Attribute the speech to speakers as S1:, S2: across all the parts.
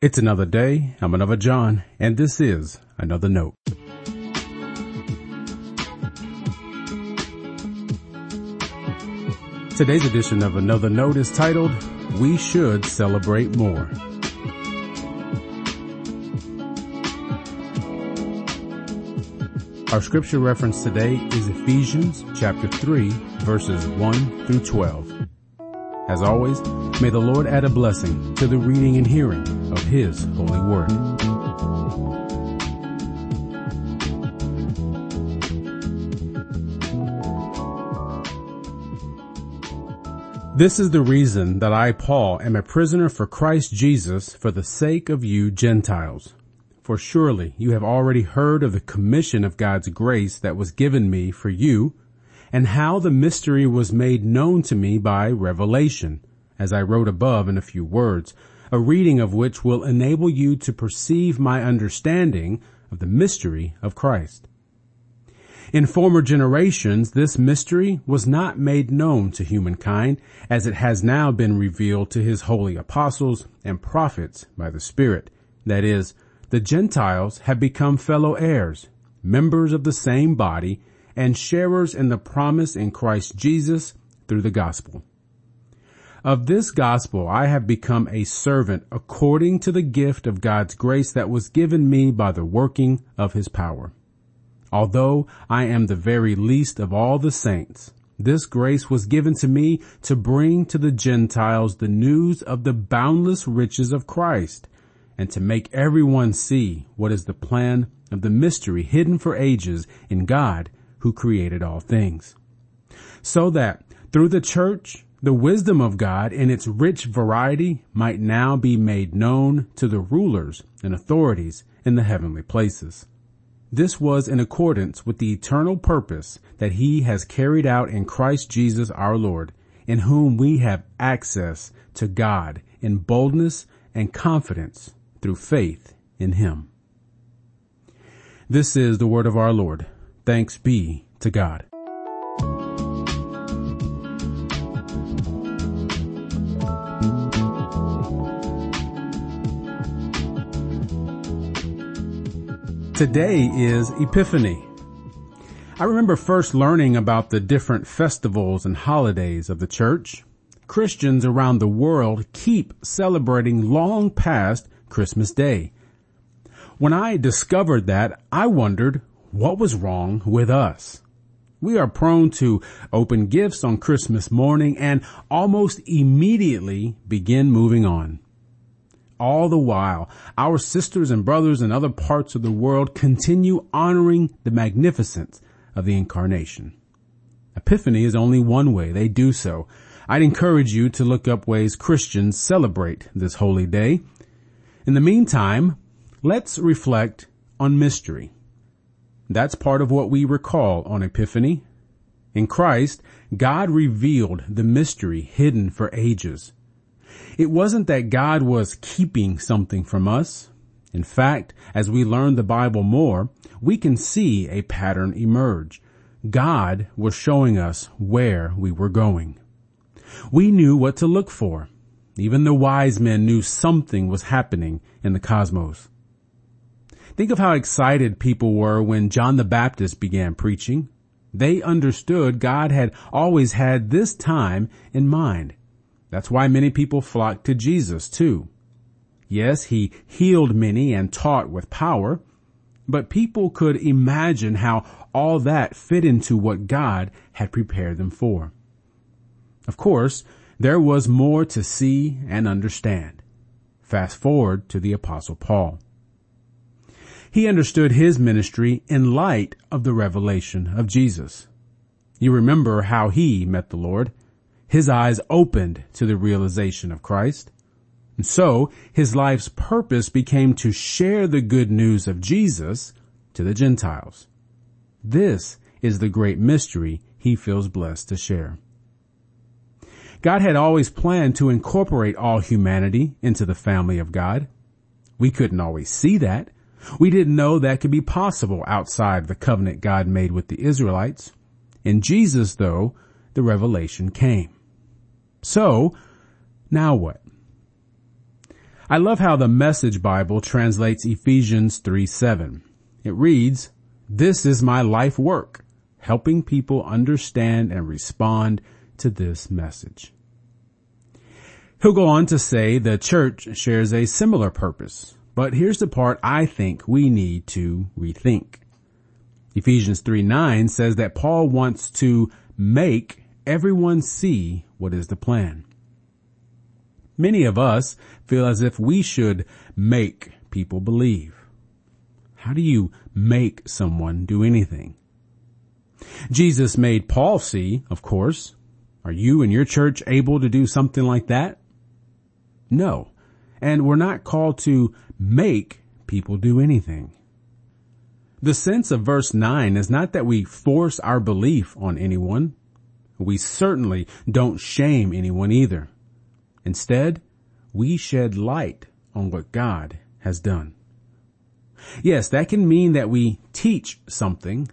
S1: It's another day. I'm another John, and this is another note. Today's edition of Another Note is titled, We Should Celebrate More. Our scripture reference today is Ephesians chapter 3 verses 1 through 12. As always, may the Lord add a blessing to the reading and hearing of His holy word. This is the reason that I, Paul, am a prisoner for Christ Jesus for the sake of you Gentiles. For surely you have already heard of the commission of God's grace that was given me for you, and how the mystery was made known to me by revelation, as I wrote above in a few words, a reading of which will enable you to perceive my understanding of the mystery of Christ. In former generations, this mystery was not made known to humankind as it has now been revealed to his holy apostles and prophets by the Spirit. That is, the Gentiles have become fellow heirs, members of the same body, and sharers in the promise in Christ Jesus through the gospel. Of this gospel I have become a servant according to the gift of God's grace that was given me by the working of his power. Although I am the very least of all the saints, this grace was given to me to bring to the Gentiles the news of the boundless riches of Christ and to make everyone see what is the plan of the mystery hidden for ages in God who created all things. So that through the church, the wisdom of God in its rich variety might now be made known to the rulers and authorities in the heavenly places. This was in accordance with the eternal purpose that he has carried out in Christ Jesus our Lord, in whom we have access to God in boldness and confidence through faith in him. This is the word of our Lord. Thanks be to God. Today is Epiphany. I remember first learning about the different festivals and holidays of the church. Christians around the world keep celebrating long past Christmas Day. When I discovered that, I wondered what was wrong with us. We are prone to open gifts on Christmas morning and almost immediately begin moving on. All the while, our sisters and brothers in other parts of the world continue honoring the magnificence of the incarnation. Epiphany is only one way they do so. I'd encourage you to look up ways Christians celebrate this holy day. In the meantime, let's reflect on mystery. That's part of what we recall on Epiphany. In Christ, God revealed the mystery hidden for ages. It wasn't that God was keeping something from us. In fact, as we learn the Bible more, we can see a pattern emerge. God was showing us where we were going. We knew what to look for. Even the wise men knew something was happening in the cosmos. Think of how excited people were when John the Baptist began preaching. They understood God had always had this time in mind. That's why many people flocked to Jesus too. Yes, he healed many and taught with power, but people could imagine how all that fit into what God had prepared them for. Of course, there was more to see and understand. Fast forward to the apostle Paul. He understood his ministry in light of the revelation of Jesus. You remember how he met the Lord. His eyes opened to the realization of Christ. And so his life's purpose became to share the good news of Jesus to the Gentiles. This is the great mystery he feels blessed to share. God had always planned to incorporate all humanity into the family of God. We couldn't always see that, we didn't know that could be possible outside the covenant God made with the Israelites. In Jesus, though, the revelation came. So, now what? I love how the Message Bible translates Ephesians 3 7. It reads, This is my life work, helping people understand and respond to this message. He'll go on to say the church shares a similar purpose, but here's the part I think we need to rethink. Ephesians 3 9 says that Paul wants to make everyone see what is the plan. Many of us feel as if we should make people believe. How do you make someone do anything? Jesus made Paul see, of course. Are you and your church able to do something like that? No. And we're not called to make people do anything. The sense of verse 9 is not that we force our belief on anyone. We certainly don't shame anyone either. Instead, we shed light on what God has done. Yes, that can mean that we teach something,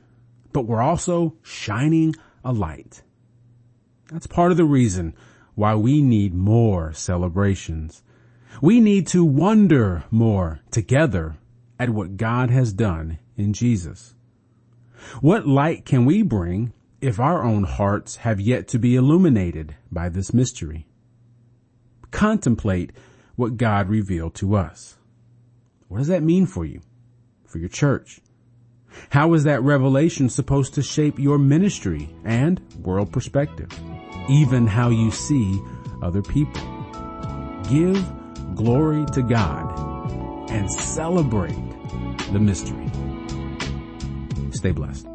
S1: but we're also shining a light. That's part of the reason why we need more celebrations. We need to wonder more together at what God has done in Jesus. What light can we bring if our own hearts have yet to be illuminated by this mystery? Contemplate what God revealed to us. What does that mean for you? For your church? How is that revelation supposed to shape your ministry and world perspective? Even how you see other people. Give glory to God and celebrate the mystery. Stay blessed.